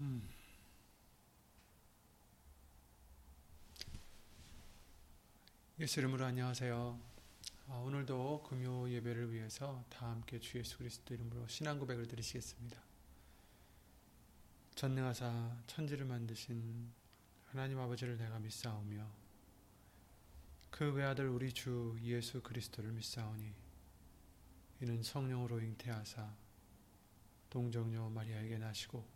음. 예수 이름으로 안녕하세요. 아, 오늘도 금요 예배를 위해서 다 함께 주 예수 그리스도 이름으로 신앙 고백을 드리시겠습니다. 전능하사 천지를 만드신 하나님 아버지를 내가 믿사오며 그 외아들 우리 주 예수 그리스도를 믿사오니 이는 성령으로 잉태하사 동정녀 마리아에게 나시고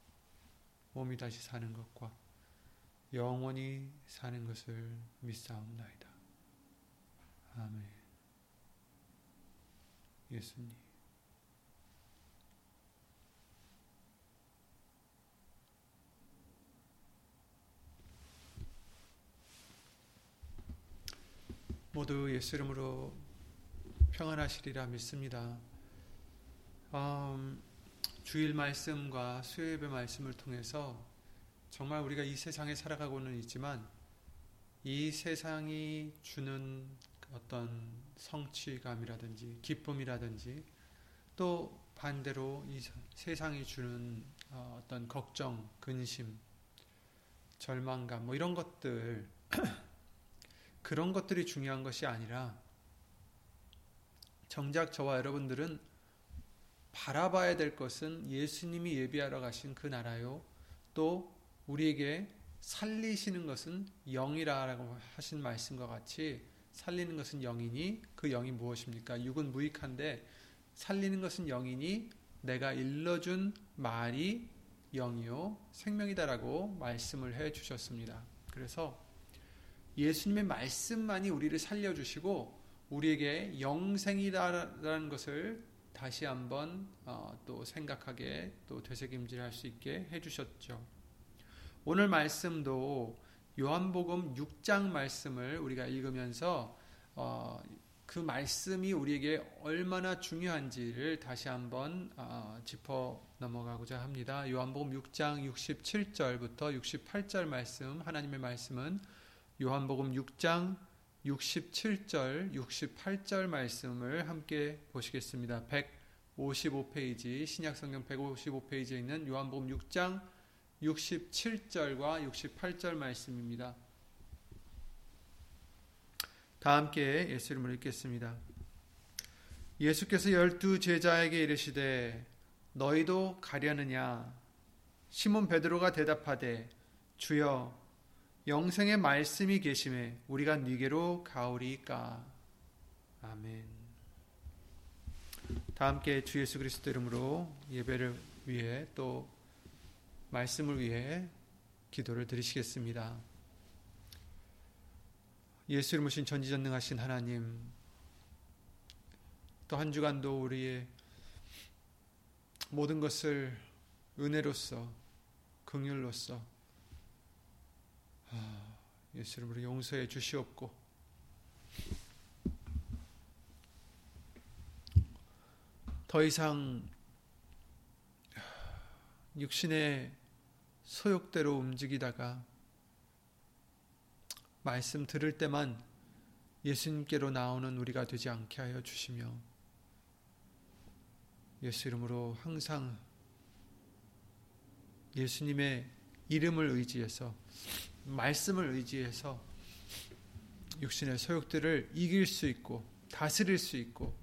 몸이 다시 사는 것과 영원히 사는 것을 믿사옵나이다. 아멘. 예수님. 모두 예수 이름으로 평안하시리라 믿습니다. 음, 주일 말씀과 수요예배 말씀을 통해서 정말 우리가 이 세상에 살아가고는 있지만 이 세상이 주는 어떤 성취감이라든지 기쁨이라든지 또 반대로 이 세상이 주는 어, 어떤 걱정, 근심, 절망감 뭐 이런 것들 그런 것들이 중요한 것이 아니라 정작 저와 여러분들은 바라봐야 될 것은 예수님이 예비하러 가신 그 나라요. 또 우리에게 살리시는 것은 영이라고 하신 말씀과 같이 살리는 것은 영이니 그 영이 무엇입니까? 육은 무익한데 살리는 것은 영이니 내가 일러준 말이 영이요 생명이다라고 말씀을 해 주셨습니다. 그래서 예수님의 말씀만이 우리를 살려 주시고 우리에게 영생이다라는 것을 다시 한번 어, 또 생각하게 또 되새김질할 수 있게 해주셨죠. 오늘 말씀도 요한복음 6장 말씀을 우리가 읽으면서 어, 그 말씀이 우리에게 얼마나 중요한지를 다시 한번 어, 짚어 넘어가고자 합니다. 요한복음 6장 67절부터 68절 말씀 하나님의 말씀은 요한복음 6장 67절, 68절 말씀을 함께 보시겠습니다. 155페이지, 신약성경 155페이지에 있는 요한복음 6장 67절과 68절 말씀입니다. 다 함께 예수 이름으로 읽겠습니다. 예수께서 열두 제자에게 이르시되 너희도 가려느냐 시몬 베드로가 대답하되 주여 영생의 말씀이 계심에 우리가 니게로 가오리까. 아멘. 다 함께 주 예수 그리스도 이름으로 예배를 위해 또 말씀을 위해 기도를 드리시겠습니다. 예수 이름으로 신 전지전능하신 하나님 또 한 주간도 우리의 모든 것을 은혜로서 긍휼로서 아, 예수 이름으로 용서해 주시옵고. 더 이상 육신의 소욕대로 움직이다가 말씀 들을 때만 예수님께로 나오는 우리가 되지 않게 하여 주시며 예수 이름으로 항상 예수님의 이름을 의지해서 말씀을 의지해서 육신의 소욕들을 이길 수 있고 다스릴 수 있고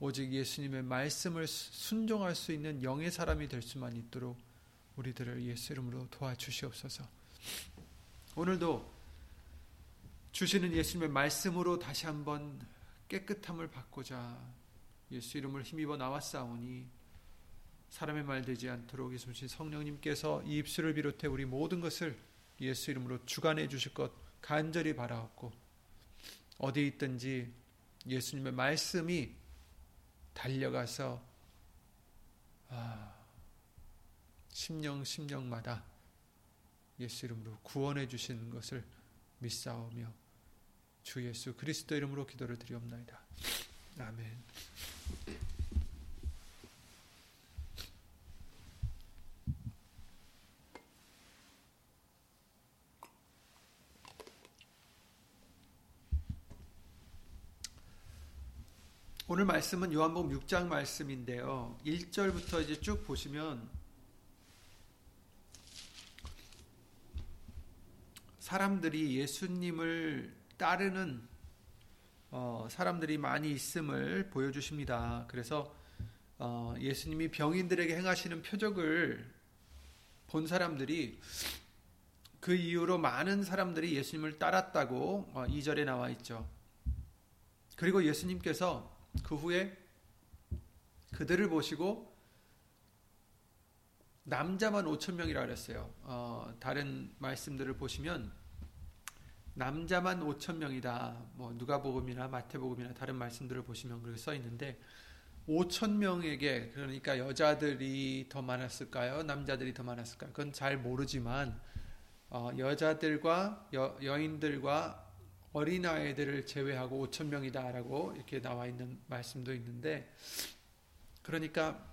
오직 예수님의 말씀을 순종할 수 있는 영의 사람이 될 수만 있도록 우리들을 예수 이름으로 도와주시옵소서. 오늘도 주시는 예수님의 말씀으로 다시 한번 깨끗함을 받고자 예수 이름을 힘입어 나왔사오니 사람의 말 되지 않도록 예수님 성령님께서 이 입술을 비롯해 우리 모든 것을 예수 이름으로 주관해 주실 것 간절히 바라옵고 어디 있든지 예수님의 말씀이 달려가서 아, 심령 심령마다 예수 이름으로 구원해 주시는 것을 믿사오며 주 예수 그리스도 이름으로 기도를 드리옵나이다. 아멘. 오늘 말씀은 요한복음 6장 말씀인데요. 1절부터 이제 쭉 보시면 사람들이 예수님을 따르는 어, 사람들이 많이 있음을 보여주십니다. 그래서 어, 예수님이 병인들에게 행하시는 표적을 본 사람들이 그 이후로 많은 사람들이 예수님을 따랐다고 어, 2절에 나와 있죠. 그리고 예수님께서 그 후에 그들을 보시고 남자만 5천 명이라 그랬어요. 어, 다른 말씀들을 보시면 남자만 5천 명이다. 뭐 누가복음이나 마태복음이나 다른 말씀들을 보시면 그렇게 써 있는데 5천 명에게 그러니까 여자들이 더 많았을까요? 남자들이 더 많았을까요? 그건 잘 모르지만 어, 여자들과 여, 여인들과 어린아이들을 제외하고 5천 명이다라고 이렇게 나와 있는 말씀도 있는데 그러니까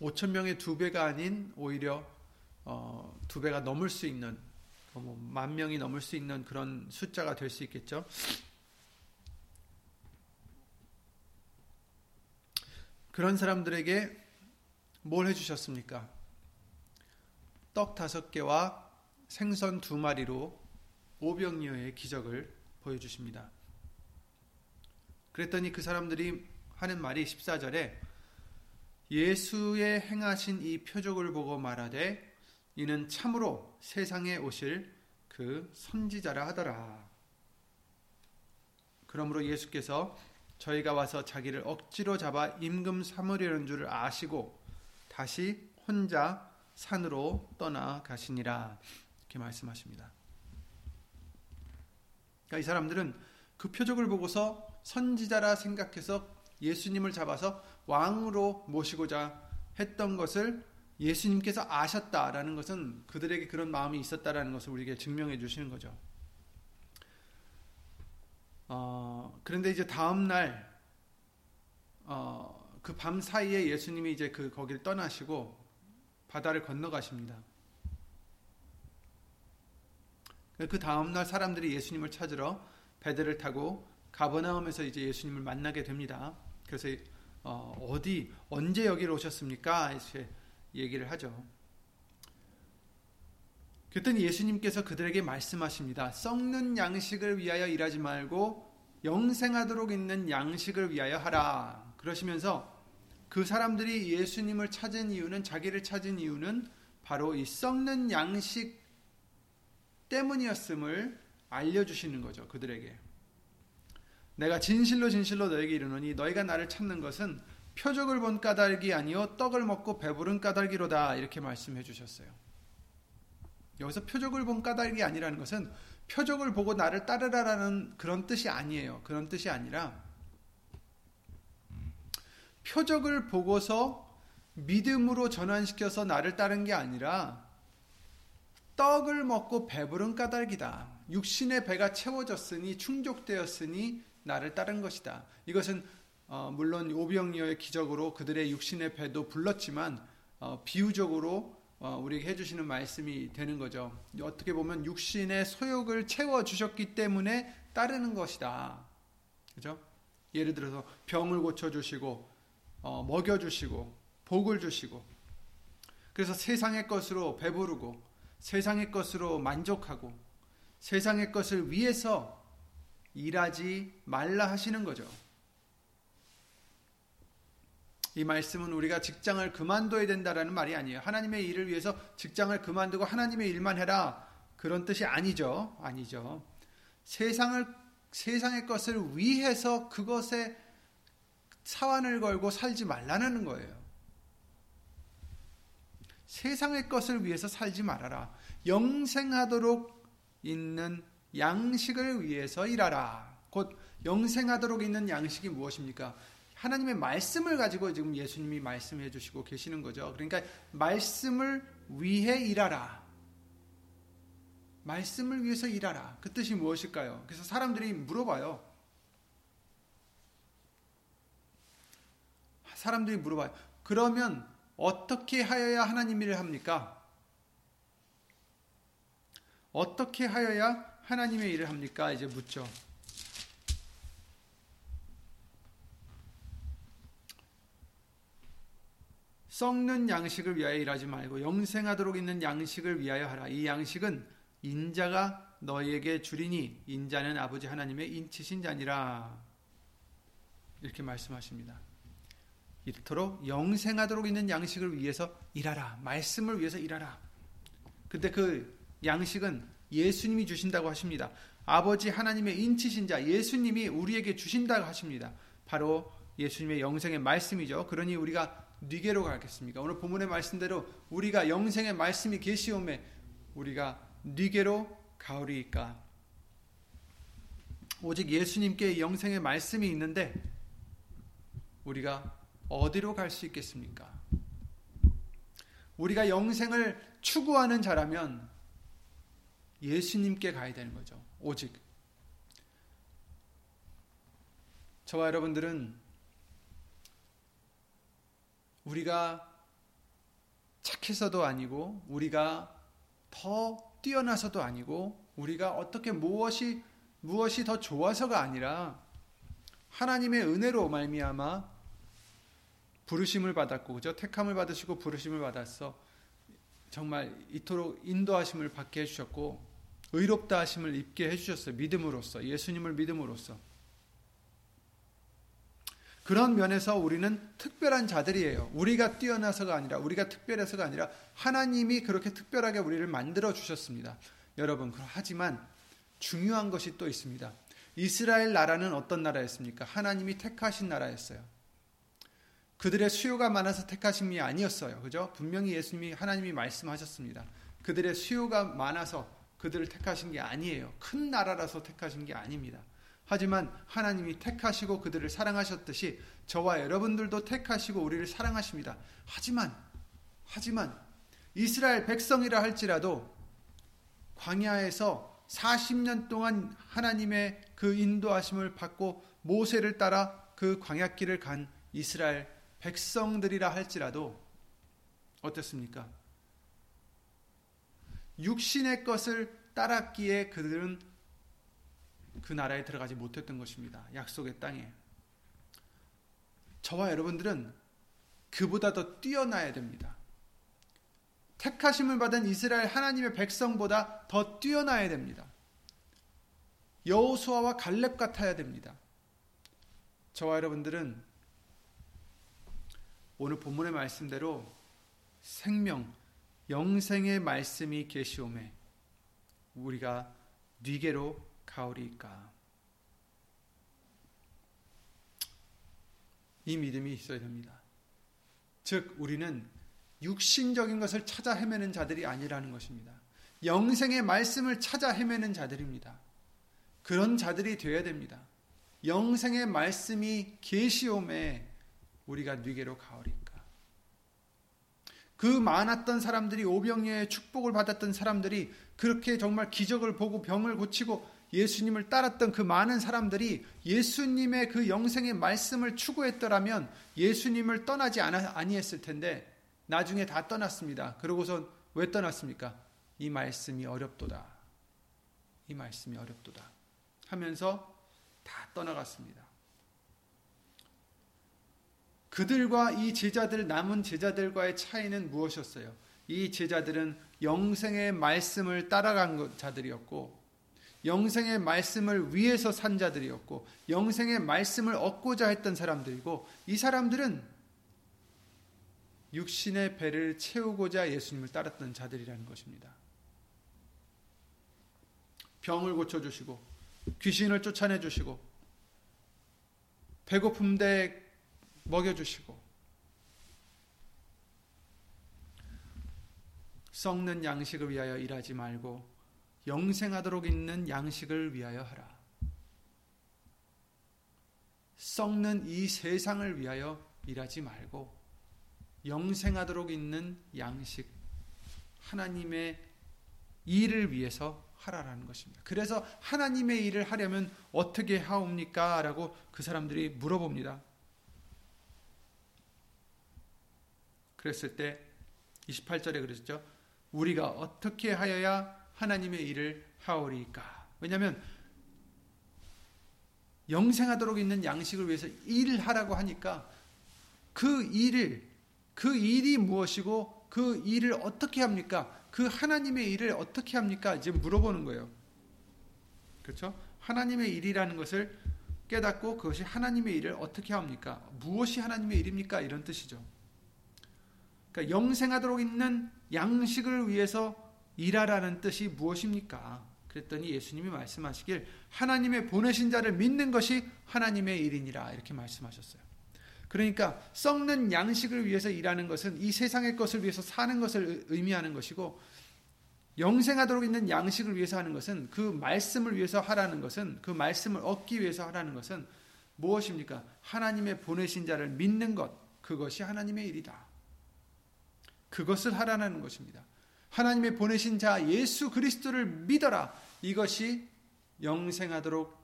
5천 명의 두 배가 아닌 오히려 어, 두 배가 넘을 수 있는 어, 뭐만 명이 넘을 수 있는 그런 숫자가 될 수 있겠죠. 그런 사람들에게 뭘 해주셨습니까? 떡 다섯 개와 생선 두 마리로 오병이어의 기적을 보여주십니다. 그랬더니 그 사람들이 하는 말이 14절에 예수의 행하신 이 표적을 보고 말하되 이는 참으로 세상에 오실 그 선지자라 하더라. 그러므로 예수께서 저희가 와서 자기를 억지로 잡아 임금 삼으려는 줄을 아시고 다시 혼자 산으로 떠나 가시니라. 이렇게 말씀하십니다. 그러니까 이 사람들은 그 표적을 보고서 선지자라 생각해서 예수님을 잡아서 왕으로 모시고자 했던 것을 예수님께서 아셨다라는 것은 그들에게 그런 마음이 있었다라는 것을 우리에게 증명해 주시는 거죠. 어, 그런데 이제 다음 날, 어, 그 밤 사이에 예수님이 이제 그 거기를 떠나시고 바다를 건너가십니다. 그 다음 날 사람들이 예수님을 찾으러 배들을 타고 가버나움에서 이제 예수님을 만나게 됩니다. 그래서 어, 디 언제 여기로 오셨습니까? 이렇게 얘기를 하죠. 그랬더니 예수님께서 그들에게 말씀하십니다. 썩는 양식을 위하여 일하지 말고 영생하도록 있는 양식을 위하여 하라. 그러시면서 그 사람들이 예수님을 찾은 이유는 자기를 찾은 이유는 바로 이 썩는 양식 때문이었음을 알려주시는 거죠. 그들에게. 내가 진실로 진실로 너에게 이르노니 너희가 나를 찾는 것은 표적을 본 까닭이 아니요 떡을 먹고 배부른 까닭이로다 이렇게 말씀해 주셨어요. 여기서 표적을 본 까닭이 아니라는 것은 표적을 보고 나를 따르라라는 그런 뜻이 아니에요. 그런 뜻이 아니라 표적을 보고서 믿음으로 전환시켜서 나를 따른 게 아니라 떡을 먹고 배부른 까닭이다. 육신의 배가 채워졌으니 충족되었으니 나를 따른 것이다. 이것은 어, 물론 오병이어의 기적으로 그들의 육신의 배도 불렀지만 어, 비유적으로 어, 우리에게 해주시는 말씀이 되는 거죠. 어떻게 보면 육신의 소욕을 채워 주셨기 때문에 따르는 것이다. 그죠? 예를 들어서 병을 고쳐 주시고 어, 먹여 주시고 복을 주시고 그래서 세상의 것으로 배부르고 세상의 것으로 만족하고 세상의 것을 위해서 일하지 말라 하시는 거죠. 이 말씀은 우리가 직장을 그만둬야 된다라는 말이 아니에요. 하나님의 일을 위해서 직장을 그만두고 하나님의 일만 해라. 그런 뜻이 아니죠. 아니죠. 세상을 세상의 것을 위해서 그것에 사완을 걸고 살지 말라는 거예요. 세상의 것을 위해서 살지 말아라. 영생하도록 있는 양식을 위해서 일하라. 곧 영생하도록 있는 양식이 무엇입니까? 하나님의 말씀을 가지고 지금 예수님이 말씀해 주시고 계시는 거죠. 그러니까 말씀을 위해 일하라. 말씀을 위해서 일하라. 그 뜻이 무엇일까요? 그래서 사람들이 물어봐요. 사람들이 물어봐요. 그러면 어떻게 하여야 하나님 일을 합니까? 어떻게 하여야 하나님의 일을 합니까? 이제 묻죠. 썩는 양식을 위하여 일하지 말고 영생하도록 있는 양식을 위하여 하라. 이 양식은 인자가 너에게 주리니 인자는 아버지 하나님의 인치신 자니라. 이렇게 말씀하십니다. 이토록 영생하도록 있는 양식을 위해서 일하라. 말씀을 위해서 일하라. 근데 그 양식은 예수님이 주신다고 하십니다. 아버지 하나님의 인치신 자 예수님이 우리에게 주신다고 하십니다. 바로 예수님의 영생의 말씀이죠. 그러니 우리가 니게로 가겠습니까? 오늘 본문의 말씀대로 우리가 영생의 말씀이 계시오매 우리가 니게로 가오리이까. 오직 예수님께 영생의 말씀이 있는데 우리가 어디로 갈 수 있겠습니까? 우리가 영생을 추구하는 자라면 예수님께 가야 되는 거죠. 오직 저와 여러분들은 우리가 착해서도 아니고 우리가 더 뛰어나서도 아니고 우리가 어떻게 무엇이 무엇이 더 좋아서가 아니라 하나님의 은혜로 말미암아 부르심을 받았고 그죠 택함을 받으시고 부르심을 받았어 정말 이토록 인도하심을 받게 해 주셨고 의롭다 하심을 입게 해 주셨어요 믿음으로써 예수님을 믿음으로써 그런 면에서 우리는 특별한 자들이에요. 우리가 뛰어나서가 아니라, 우리가 특별해서가 아니라, 하나님이 그렇게 특별하게 우리를 만들어 주셨습니다. 여러분, 하지만 중요한 것이 또 있습니다. 이스라엘 나라는 어떤 나라였습니까? 하나님이 택하신 나라였어요. 그들의 수요가 많아서 택하심이 아니었어요. 그죠? 분명히 예수님이 하나님이 말씀하셨습니다. 그들의 수요가 많아서 그들을 택하신 게 아니에요. 큰 나라라서 택하신 게 아닙니다. 하지만 하나님이 택하시고 그들을 사랑하셨듯이 저와 여러분들도 택하시고 우리를 사랑하십니다. 하지만 하지만 이스라엘 백성이라 할지라도 광야에서 40년 동안 하나님의 그 인도하심을 받고 모세를 따라 그 광야길을 간 이스라엘 백성들이라 할지라도 어떻습니까? 육신의 것을 따랐기에 그들은 그 나라에 들어가지 못했던 것입니다. 약속의 땅에. 저와 여러분들은 그보다 더 뛰어나야 됩니다. 택하심을 받은 이스라엘 하나님의 백성보다 더 뛰어나야 됩니다. 여호수아와 갈렙 같아야 됩니다. 저와 여러분들은 오늘 본문의 말씀대로 생명, 영생의 말씀이 계시오매 우리가 뉘게로 가오리까? 이 믿음이 있어야 됩니다. 즉, 우리는 육신적인 것을 찾아 헤매는 자들이 아니라는 것입니다. 영생의 말씀을 찾아 헤매는 자들입니다. 그런 자들이 되어야 됩니다. 영생의 말씀이 계시옴에 우리가 뉘게로 가오리까. 그 많았던 사람들이 오병이의 축복을 받았던 사람들이 그렇게 정말 기적을 보고 병을 고치고 예수님을 따랐던 그 많은 사람들이 예수님의 그 영생의 말씀을 추구했더라면 예수님을 떠나지 아니했을 텐데 나중에 다 떠났습니다. 그러고선 왜 떠났습니까? 이 말씀이 어렵도다. 이 말씀이 어렵도다. 하면서 다 떠나갔습니다. 그들과 이 제자들 남은 제자들과의 차이는 무엇이었어요? 이 제자들은 영생의 말씀을 따라간 자들이었고 영생의 말씀을 위해서 산 자들이었고 영생의 말씀을 얻고자 했던 사람들이고 이 사람들은 육신의 배를 채우고자 예수님을 따랐던 자들이라는 것입니다. 병을 고쳐 주시고 귀신을 쫓아내 주시고 배고픔대 먹여 주시고 썩는 양식을 위하여 일하지 말고 영생하도록 있는 양식을 위하여 하라. 썩는 이 세상을 위하여 일하지 말고 영생하도록 있는 양식 하나님의 일을 위해서 하라라는 것입니다. 그래서 하나님의 일을 하려면 어떻게 하옵니까? 라고 그 사람들이 물어봅니다. 그랬을 때 28절에 그러셨죠. 우리가 어떻게 하여야 하나님의 일을 하오리까? 왜냐하면 영생하도록 있는 양식을 위해서 일을 하라고 하니까 그 일을 그 일이 무엇이고 그 일을 어떻게 합니까? 그 하나님의 일을 어떻게 합니까? 이제 물어보는 거예요. 그렇죠? 하나님의 일이라는 것을 깨닫고 그것이 하나님의 일을 어떻게 합니까? 무엇이 하나님의 일입니까? 이런 뜻이죠. 그러니까 영생하도록 있는 양식을 위해서 일하라는 뜻이 무엇입니까? 그랬더니 예수님이 말씀하시길 하나님의 보내신 자를 믿는 것이 하나님의 일이니라 이렇게 말씀하셨어요. 그러니까 썩는 양식을 위해서 일하는 것은 이 세상의 것을 위해서 사는 것을 의미하는 것이고 영생하도록 있는 양식을 위해서 하는 것은 그 말씀을 위해서 하라는 것은 그 말씀을 얻기 위해서 하라는 것은 무엇입니까? 하나님의 보내신 자를 믿는 것 그것이 하나님의 일이다. 그것을 하라는 것입니다. 하나님의 보내신 자 예수 그리스도를 믿어라. 이것이 영생하도록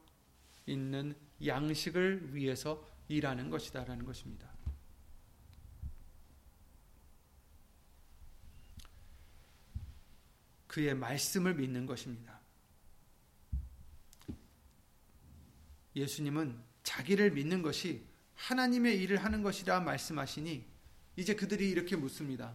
있는 양식을 위해서 일하는 것이다라는 것입니다. 그의 말씀을 믿는 것입니다. 예수님은 자기를 믿는 것이 하나님의 일을 하는 것이라 말씀하시니 이제 그들이 이렇게 묻습니다.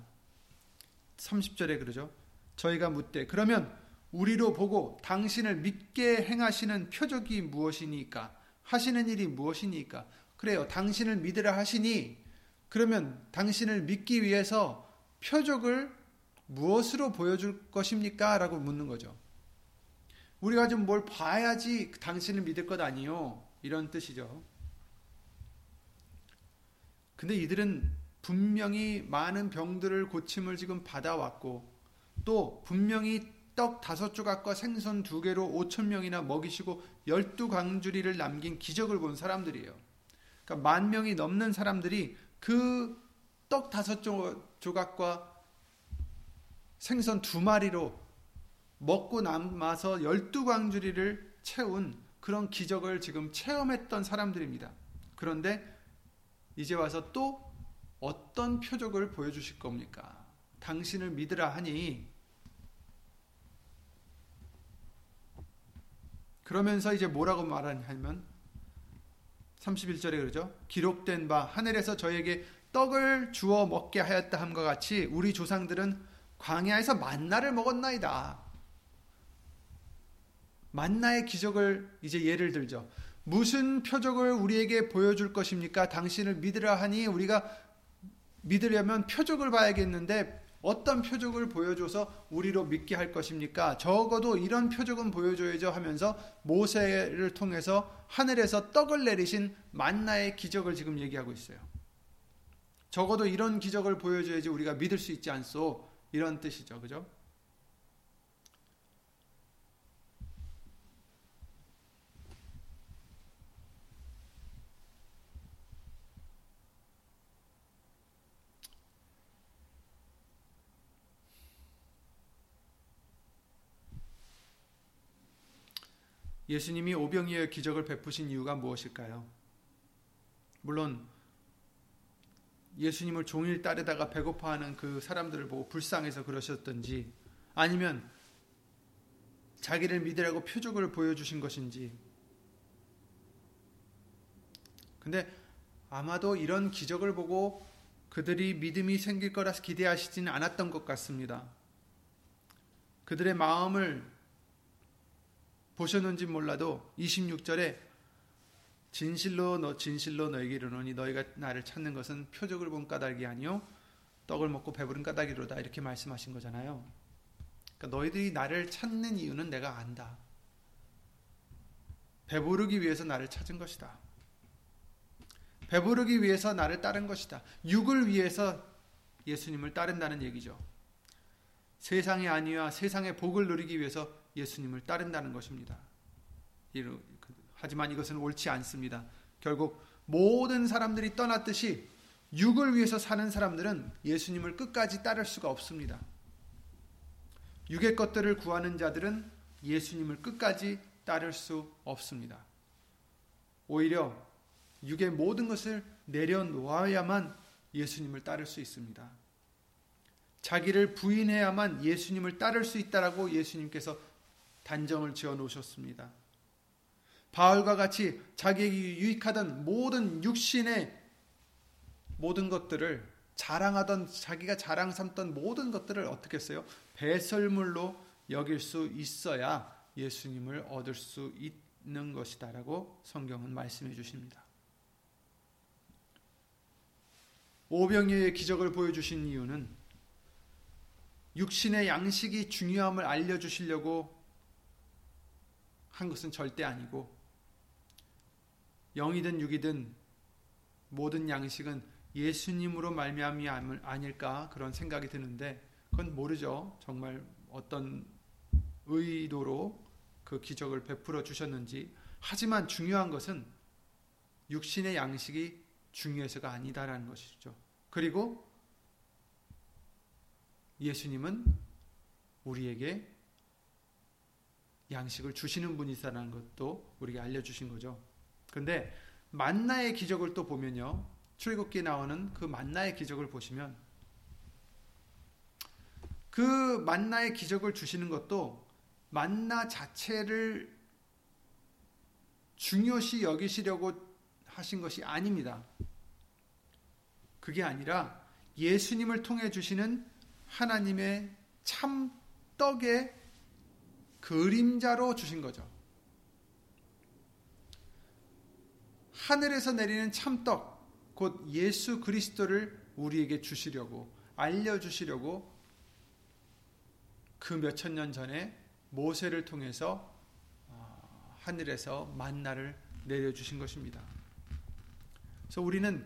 30절에 그러죠. 저희가 묻되 그러면 우리로 보고 당신을 믿게 행하시는 표적이 무엇이니까 하시는 일이 무엇이니까 그래요. 당신을 믿으라 하시니 그러면 당신을 믿기 위해서 표적을 무엇으로 보여줄 것입니까? 라고 묻는 거죠. 우리가 좀 뭘 봐야지 당신을 믿을 것 아니요. 이런 뜻이죠. 근데 이들은 분명히 많은 병들을 고침을 지금 받아왔고 또 분명히 떡 다섯 조각과 생선 두 개로 오천 명이나 먹이시고 열두 광주리를 남긴 기적을 본 사람들이에요. 그러니까 만 명이 넘는 사람들이 그 떡 다섯 조각과 생선 두 마리로 먹고 남아서 열두 광주리를 채운 그런 기적을 지금 체험했던 사람들입니다. 그런데 이제 와서 또 어떤 표적을 보여주실 겁니까? 당신을 믿으라 하니 그러면서 이제 뭐라고 말하냐면 31절에 그러죠. 기록된 바 하늘에서 저에게 떡을 주어 먹게 하였다 함과 같이 우리 조상들은 광야에서 만나를 먹었나이다. 만나의 기적을 이제 예를 들죠. 무슨 표적을 우리에게 보여줄 것입니까? 당신을 믿으라 하니 우리가 믿으려면 표적을 봐야겠는데 어떤 표적을 보여줘서 우리로 믿게 할 것입니까? 적어도 이런 표적은 보여줘야죠 하면서 모세를 통해서 하늘에서 떡을 내리신 만나의 기적을 지금 얘기하고 있어요. 적어도 이런 기적을 보여줘야지 우리가 믿을 수 있지 않소. 이런 뜻이죠. 그죠? 예수님이 오병이의 기적을 베푸신 이유가 무엇일까요? 물론 예수님을 종일 따르다가 배고파하는 그 사람들을 보고 불쌍해서 그러셨던지 아니면 자기를 믿으라고 표적을 보여주신 것인지 근데 아마도 이런 기적을 보고 그들이 믿음이 생길 거라 기대하시지는 않았던 것 같습니다. 그들의 마음을 보셨는지 몰라도 26절에 진실로 너 진실로 너에게 이르노니 너희가 나를 찾는 것은 표적을 본 까닭이 아니요 떡을 먹고 배부른 까닭이로다 이렇게 말씀하신 거잖아요. 그러니까 너희들이 나를 찾는 이유는 내가 안다. 배부르기 위해서 나를 찾은 것이다. 배부르기 위해서 나를 따른 것이다. 육을 위해서 예수님을 따른다는 얘기죠. 세상이 아니와 세상의 복을 누리기 위해서 예수님을 따른다는 것입니다. 그, 하지만 이것은 옳지 않습니다. 결국 모든 사람들이 떠났듯이 육을 위해서 사는 사람들은 예수님을 끝까지 따를 수가 없습니다. 육의 것들을 구하는 자들은 예수님을 끝까지 따를 수 없습니다. 오히려 육의 모든 것을 내려놓아야만 예수님을 따를 수 있습니다. 자기를 부인해야만 예수님을 따를 수 있다라고 예수님께서 단정을 지어 놓으셨습니다. 바울과 같이 자기에게 유익하던 모든 육신의 모든 것들을 자랑하던 자기가 자랑 삼던 모든 것들을 어떻게 했어요? 배설물로 여길 수 있어야 예수님을 얻을 수 있는 것이다라고 성경은 말씀해 주십니다. 오병이의 기적을 보여주신 이유는 육신의 양식이 중요함을 알려주시려고 한 것은 절대 아니고 영이든 육이든 모든 양식은 예수님으로 말미암이 아닐까 그런 생각이 드는데 그건 모르죠. 정말 어떤 의도로 그 기적을 베풀어 주셨는지 하지만 중요한 것은 육신의 양식이 중요해서가 아니다라는 것이죠. 그리고 예수님은 우리에게 양식을 주시는 분이다라는 것도 우리에게 알려주신 거죠. 근데 만나의 기적을 또 보면요. 출애굽기에 나오는 그 만나의 기적을 보시면 그 만나의 기적을 주시는 것도 만나 자체를 중요시 여기시려고 하신 것이 아닙니다. 그게 아니라 예수님을 통해 주시는 하나님의 참 떡의 그림자로 주신 거죠. 하늘에서 내리는 참떡, 곧 예수 그리스도를 우리에게 주시려고, 알려주시려고 그 몇천 년 전에 모세를 통해서 어, 하늘에서 만나를 내려주신 것입니다. 그래서 우리는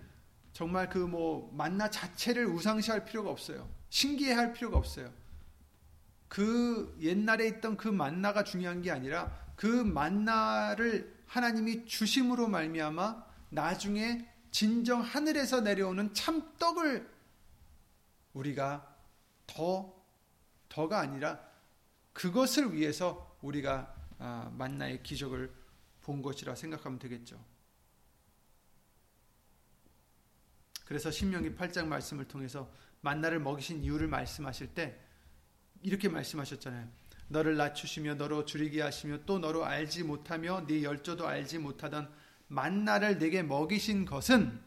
정말 그 뭐 만나 자체를 우상시할 필요가 없어요. 신기해할 필요가 없어요. 그 옛날에 있던 그 만나가 중요한 게 아니라 그 만나를 하나님이 주심으로 말미암아 나중에 진정 하늘에서 내려오는 참떡을 우리가 더 더가 아니라 그것을 위해서 우리가 아, 만나의 기적을 본 것이라 생각하면 되겠죠. 그래서 신명기 8장 말씀을 통해서 만나를 먹이신 이유를 말씀하실 때 이렇게 말씀하셨잖아요. 너를 낮추시며 너로 줄이게 하시며 또 너로 알지 못하며 네 열조도 알지 못하던 만나를 내게 먹이신 것은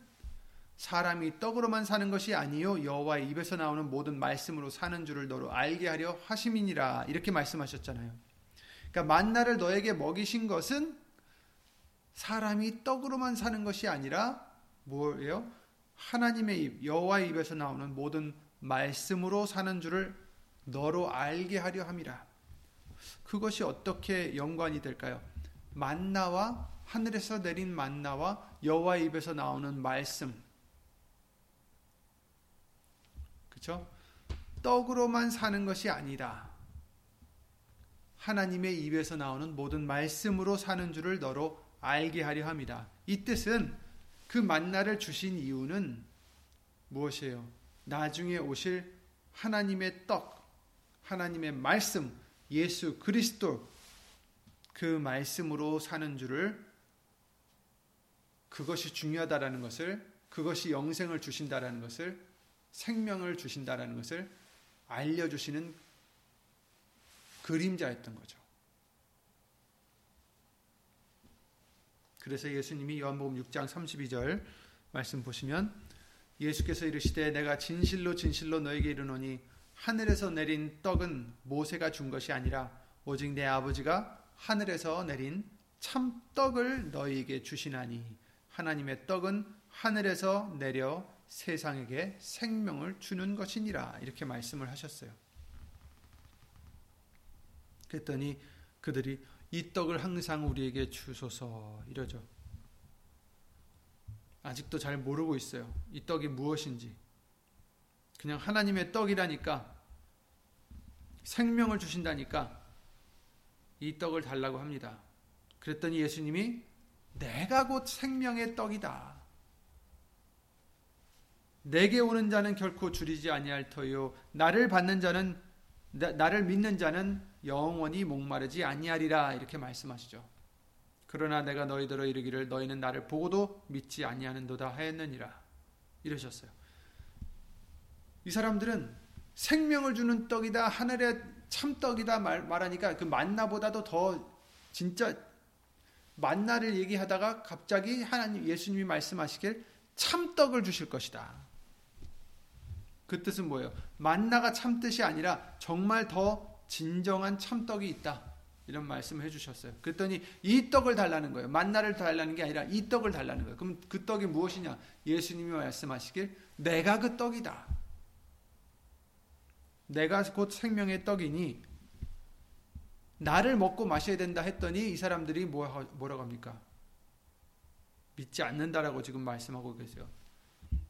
사람이 떡으로만 사는 것이 아니요 여호와의 입에서 나오는 모든 말씀으로 사는 줄을 너로 알게 하려 하심이니라 이렇게 말씀하셨잖아요. 그러니까 만나를 너에게 먹이신 것은 사람이 떡으로만 사는 것이 아니라 뭐예요? 하나님의 입 여호와의 입에서 나오는 모든 말씀으로 사는 줄을 너로 알게 하려 함이라. 그것이 어떻게 연관이 될까요? 만나와 하늘에서 내린 만나와 여호와의 입에서 나오는 말씀. 그렇죠? 떡으로만 사는 것이 아니라 하나님의 입에서 나오는 모든 말씀으로 사는 줄을 너로 알게 하려 합니다. 이 뜻은 그 만나를 주신 이유는 무엇이에요? 나중에 오실 하나님의 떡, 하나님의 말씀, 예수 그리스도 그 말씀으로 사는 줄을 그것이 중요하다라는 것을 그것이 영생을 주신다라는 것을 생명을 주신다라는 것을 알려주시는 그림자였던 거죠. 그래서 예수님이 요한복음 6장 32절 말씀 보시면 예수께서 이르시되 내가 진실로 진실로 너에게 이르노니 하늘에서 내린 떡은 모세가 준 것이 아니라 오직 내 아버지가 하늘에서 내린 참 떡을 너희에게 주시나니 하나님의 떡은 하늘에서 내려 세상에게 생명을 주는 것이니라 이렇게 말씀을 하셨어요. 그랬더니 그들이 이 떡을 항상 우리에게 주소서 이러죠. 아직도 잘 모르고 있어요. 이 떡이 무엇인지. 그냥 하나님의 떡이라니까 생명을 주신다니까 이 떡을 달라고 합니다. 그랬더니 예수님이 내가 곧 생명의 떡이다. 내게 오는 자는 결코 줄이지 아니할 터요 나를 받는 자는 나, 나를 믿는 자는 영원히 목마르지 아니하리라 이렇게 말씀하시죠. 그러나 내가 너희들어 이르기를 너희는 나를 보고도 믿지 아니하는도다 하였느니라 이러셨어요. 이 사람들은 생명을 주는 떡이다 하늘의 참떡이다 말, 말하니까 그 만나보다도 더 진짜 만나를 얘기하다가 갑자기 하나님 예수님이 말씀하시길 참떡을 주실 것이다. 그 뜻은 뭐예요? 만나가 참뜻이 아니라 정말 더 진정한 참떡이 있다. 이런 말씀을 해주셨어요. 그랬더니 이 떡을 달라는 거예요. 만나를 달라는 게 아니라 이 떡을 달라는 거예요. 그럼 그 떡이 무엇이냐? 예수님이 말씀하시길 내가 그 떡이다. 내가 곧 생명의 떡이니 나를 먹고 마셔야 된다 했더니 이 사람들이 뭐, 뭐라고 합니까? 믿지 않는다라고 지금 말씀하고 계세요.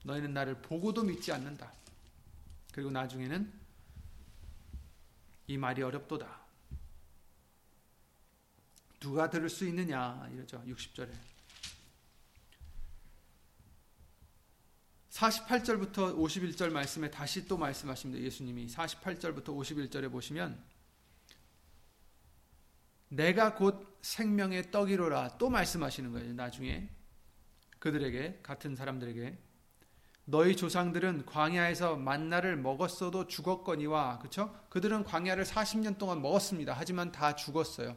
너희는 나를 보고도 믿지 않는다. 그리고 나중에는 이 말이 어렵도다. 누가 들을 수 있느냐 이러죠. 60절에. 48절부터 51절 말씀에 다시 또 말씀하십니다. 예수님이 48절부터 51절에 보시면 내가 곧 생명의 떡이로라 또 말씀하시는 거예요. 나중에 그들에게 같은 사람들에게 너희 조상들은 광야에서 만나를 먹었어도 죽었거니와 그렇죠? 그들은 광야를 40년 동안 먹었습니다. 하지만 다 죽었어요.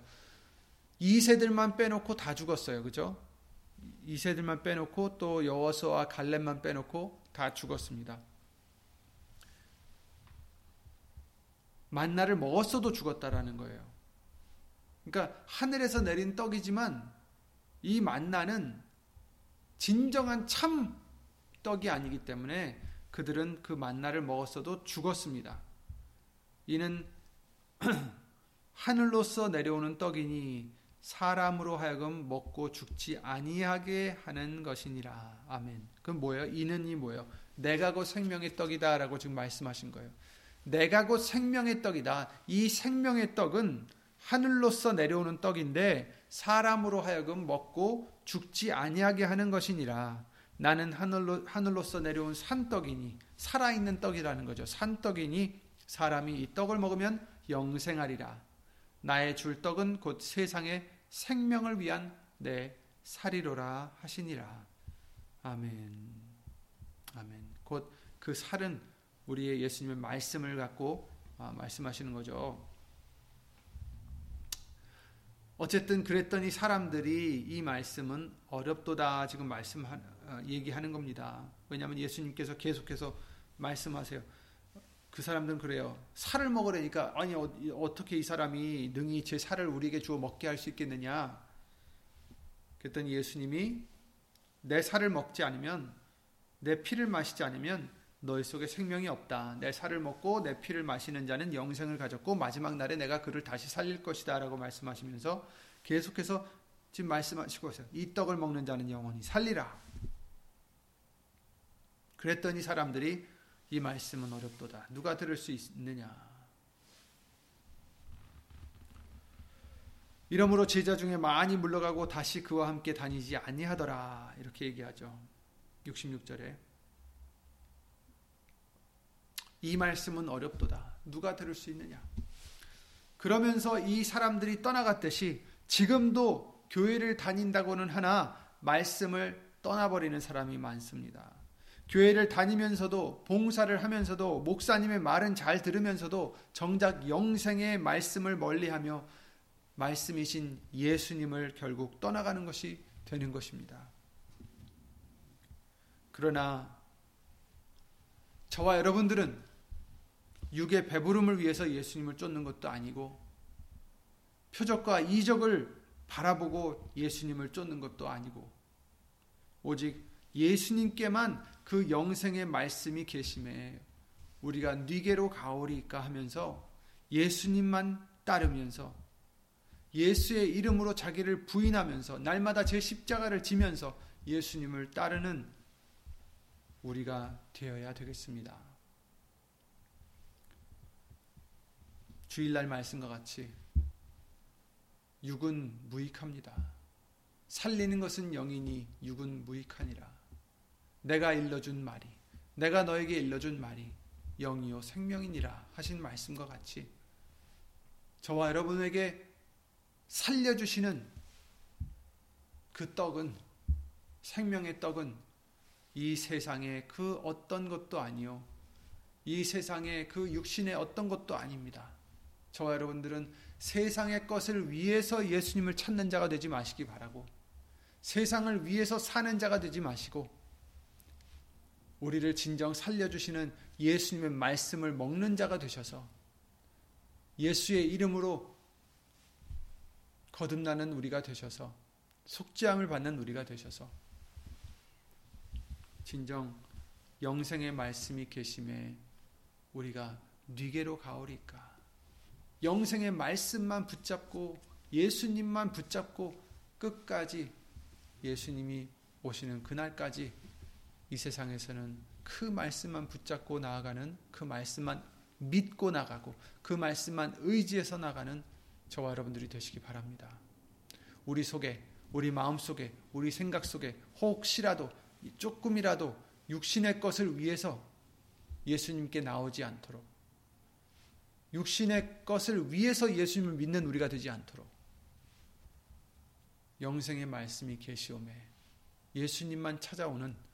이 세들만 빼놓고 다 죽었어요. 그죠? 이세들만 빼놓고 또 여호수아와 갈렙만 빼놓고 다 죽었습니다. 만나를 먹었어도 죽었다라는 거예요. 그러니까 하늘에서 내린 떡이지만 이 만나는 진정한 참 떡이 아니기 때문에 그들은 그 만나를 먹었어도 죽었습니다. 이는 하늘로서 내려오는 떡이니 사람으로 하여금 먹고 죽지 아니하게 하는 것이니라. 아멘. 그럼 뭐예요? 이는 이 뭐예요? 내가 곧 생명의 떡이다라고 지금 말씀하신 거예요. 내가 곧 생명의 떡이다. 이 생명의 떡은 하늘로서 내려오는 떡인데 사람으로 하여금 먹고 죽지 아니하게 하는 것이니라. 나는 하늘로 하늘로서 내려온 산떡이니 살아있는 떡이라는 거죠. 산떡이니 사람이 이 떡을 먹으면 영생하리라. 나의 줄 떡은 곧 세상의 생명을 위한 내 살이로라 하시니라. 아멘. 아멘. 곧 그 살은 우리의 예수님의 말씀을 갖고 아, 말씀하시는 거죠. 어쨌든 그랬더니 사람들이 이 말씀은 어렵도다 지금 말씀 어, 얘기하는 겁니다. 왜냐하면 예수님께서 계속해서 말씀하세요. 그 사람들은 그래요. 살을 먹으려니까 아니 어, 떻게이 사람이 능히 제 살을 우리에게 주어 먹게 할 수 있겠느냐? 그랬더니 예수님이 내 살을 먹지 않으면 내 피를 마시지 않으면 너희 속에 생명이 없다. 내 살을 먹고 내 피를 마시는 자는 영생을 가졌고 마지막 날에 내가 그를 다시 살릴 것이다라고 말씀하시면서 계속해서 지금 말씀하시고 있어요. 이 떡을 먹는 자는 영원히 살리라. 그랬더니 사람들이 이 말씀은 어렵도다. 누가 들을 수 있느냐? 이러므로 제자 중에 많이 물러가고 다시 그와 함께 다니지 아니하더라. 이렇게 얘기하죠. 66절에. 이 말씀은 어렵도다. 누가 들을 수 있느냐? 그러면서 이 사람들이 떠나갔듯이 지금도 교회를 다닌다고는 하나 말씀을 떠나버리는 사람이 많습니다. 교회를 다니면서도 봉사를 하면서도 목사님의 말은 잘 들으면서도 정작 영생의 말씀을 멀리하며 말씀이신 예수님을 결국 떠나가는 것이 되는 것입니다. 그러나 저와 여러분들은 육의 배부름을 위해서 예수님을 쫓는 것도 아니고 표적과 이적을 바라보고 예수님을 쫓는 것도 아니고 오직 예수님께만 그 영생의 말씀이 계심에 우리가 니게로 가오리까 하면서 예수님만 따르면서 예수의 이름으로 자기를 부인하면서 날마다 제 십자가를 지면서 예수님을 따르는 우리가 되어야 되겠습니다. 주일날 말씀과 같이 육은 무익합니다. 살리는 것은 영이니 육은 무익하니라. 내가 일러준 말이 내가 너에게 일러준 말이 영이요 생명이니라 하신 말씀과 같이 저와 여러분에게 살려주시는 그 떡은 생명의 떡은 이 세상의 그 어떤 것도 아니요 이 세상의 그 육신의 어떤 것도 아닙니다. 저와 여러분들은 세상의 것을 위해서 예수님을 찾는 자가 되지 마시기 바라고 세상을 위해서 사는 자가 되지 마시고 우리를 진정 살려주시는 예수님의 말씀을 먹는 자가 되셔서 예수의 이름으로 거듭나는 우리가 되셔서 속죄함을 받는 우리가 되셔서 진정 영생의 말씀이 계심에 우리가 뉘게로 가오리까? 영생의 말씀만 붙잡고 예수님만 붙잡고 끝까지 예수님이 오시는 그날까지 이 세상에서는 그 말씀만 붙잡고 나아가는 그 말씀만 믿고 나가고 그 말씀만 의지해서 나가는 저와 여러분들이 되시기 바랍니다. 우리 속에 우리 마음 속에 우리 생각 속에 혹시라도 조금이라도 육신의 것을 위해서 예수님께 나오지 않도록 육신의 것을 위해서 예수님을 믿는 우리가 되지 않도록 영생의 말씀이 계시오매 예수님만 찾아오는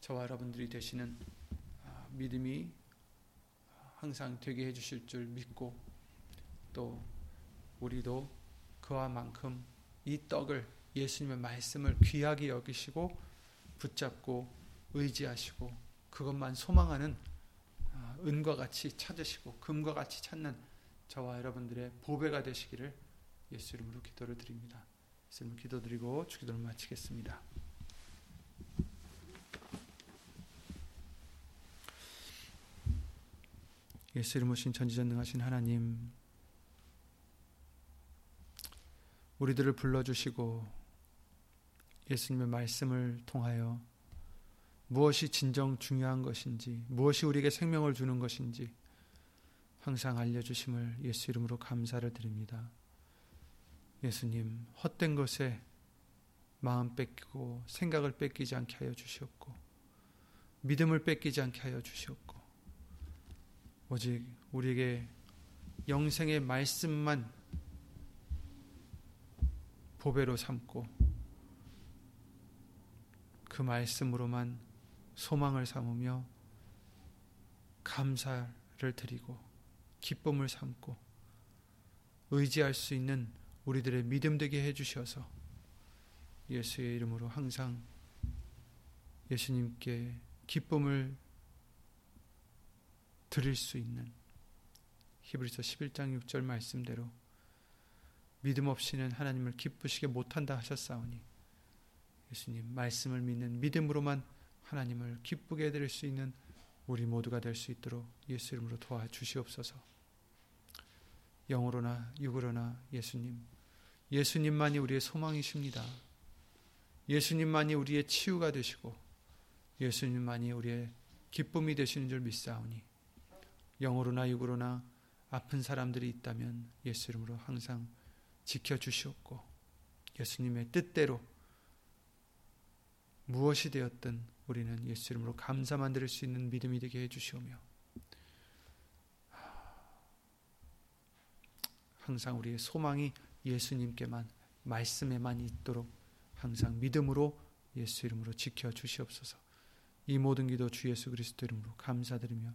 저와 여러분들이 되시는 아, 믿음이 항상 되게 해주실 줄 믿고 또 우리도 그와 만큼 이 떡을 예수님의 말씀을 귀하게 여기시고 붙잡고 의지하시고 그것만 소망하는 아, 은과 같이 찾으시고 금과 같이 찾는 저와 여러분들의 보배가 되시기를 예수 이름으로 기도를 드립니다. 예수 이름 기도드리고 주기도를 마치겠습니다. 예수 이름 오신 전지전능하신 하나님 우리들을 불러주시고 예수님의 말씀을 통하여 무엇이 진정 중요한 것인지, 무엇이 우리에게 생명을 주는 것인지 항상 알려주심을 예수 이름으로 감사를 드립니다. 예수님, 헛된 것에 마음 뺏기고 생각을 뺏기지 않게 하여 주시옵고, 믿음을 뺏기지 않게 하여 주시옵고, 오직 우리에게 영생의 말씀만 보배로 삼고 그 말씀으로만 소망을 삼으며 감사를 드리고 기쁨을 삼고 의지할 수 있는 우리들의 믿음 되게 해주셔서 예수의 이름으로 항상 예수님께 기쁨을 드릴 수 있는 히브리서 11장 6절 말씀대로 믿음 없이는 하나님을 기쁘시게 못한다 하셨사오니 예수님 말씀을 믿는 믿음으로만 하나님을 기쁘게 해드릴 수 있는 우리 모두가 될 수 있도록 예수 이름으로 도와주시옵소서. 영으로나 육으로나 예수님, 예수님만이 우리의 소망이십니다. 예수님만이 우리의 치유가 되시고 예수님만이 우리의 기쁨이 되시는 줄 믿사오니 영으로나 육으로나 아픈 사람들이 있다면 예수 이름으로 항상 지켜주시옵고 예수님의 뜻대로 무엇이 되었든 우리는 예수 이름으로 감사만 드릴 수 있는 믿음이 되게 해주시오며 항상 우리의 소망이 예수님께만 말씀에만 있도록 항상 믿음으로 예수 이름으로 지켜 주시옵소서. 이 모든 기도 주 예수 그리스도 이름으로 감사드리며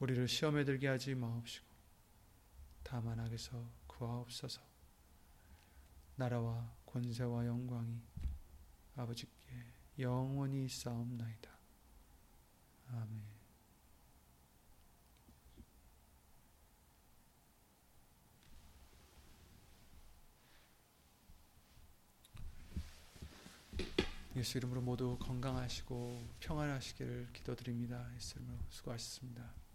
우리를 시험에 들게 하지 마옵시고 다만 악에서 구하옵소서 나라와 권세와 영광이 아버지께 영원히 싸움나이다. 아멘. 예수 이름으로 모두 건강하시고 평안하시기를 기도드립니다. 예수 이름으로 수고하셨습니다.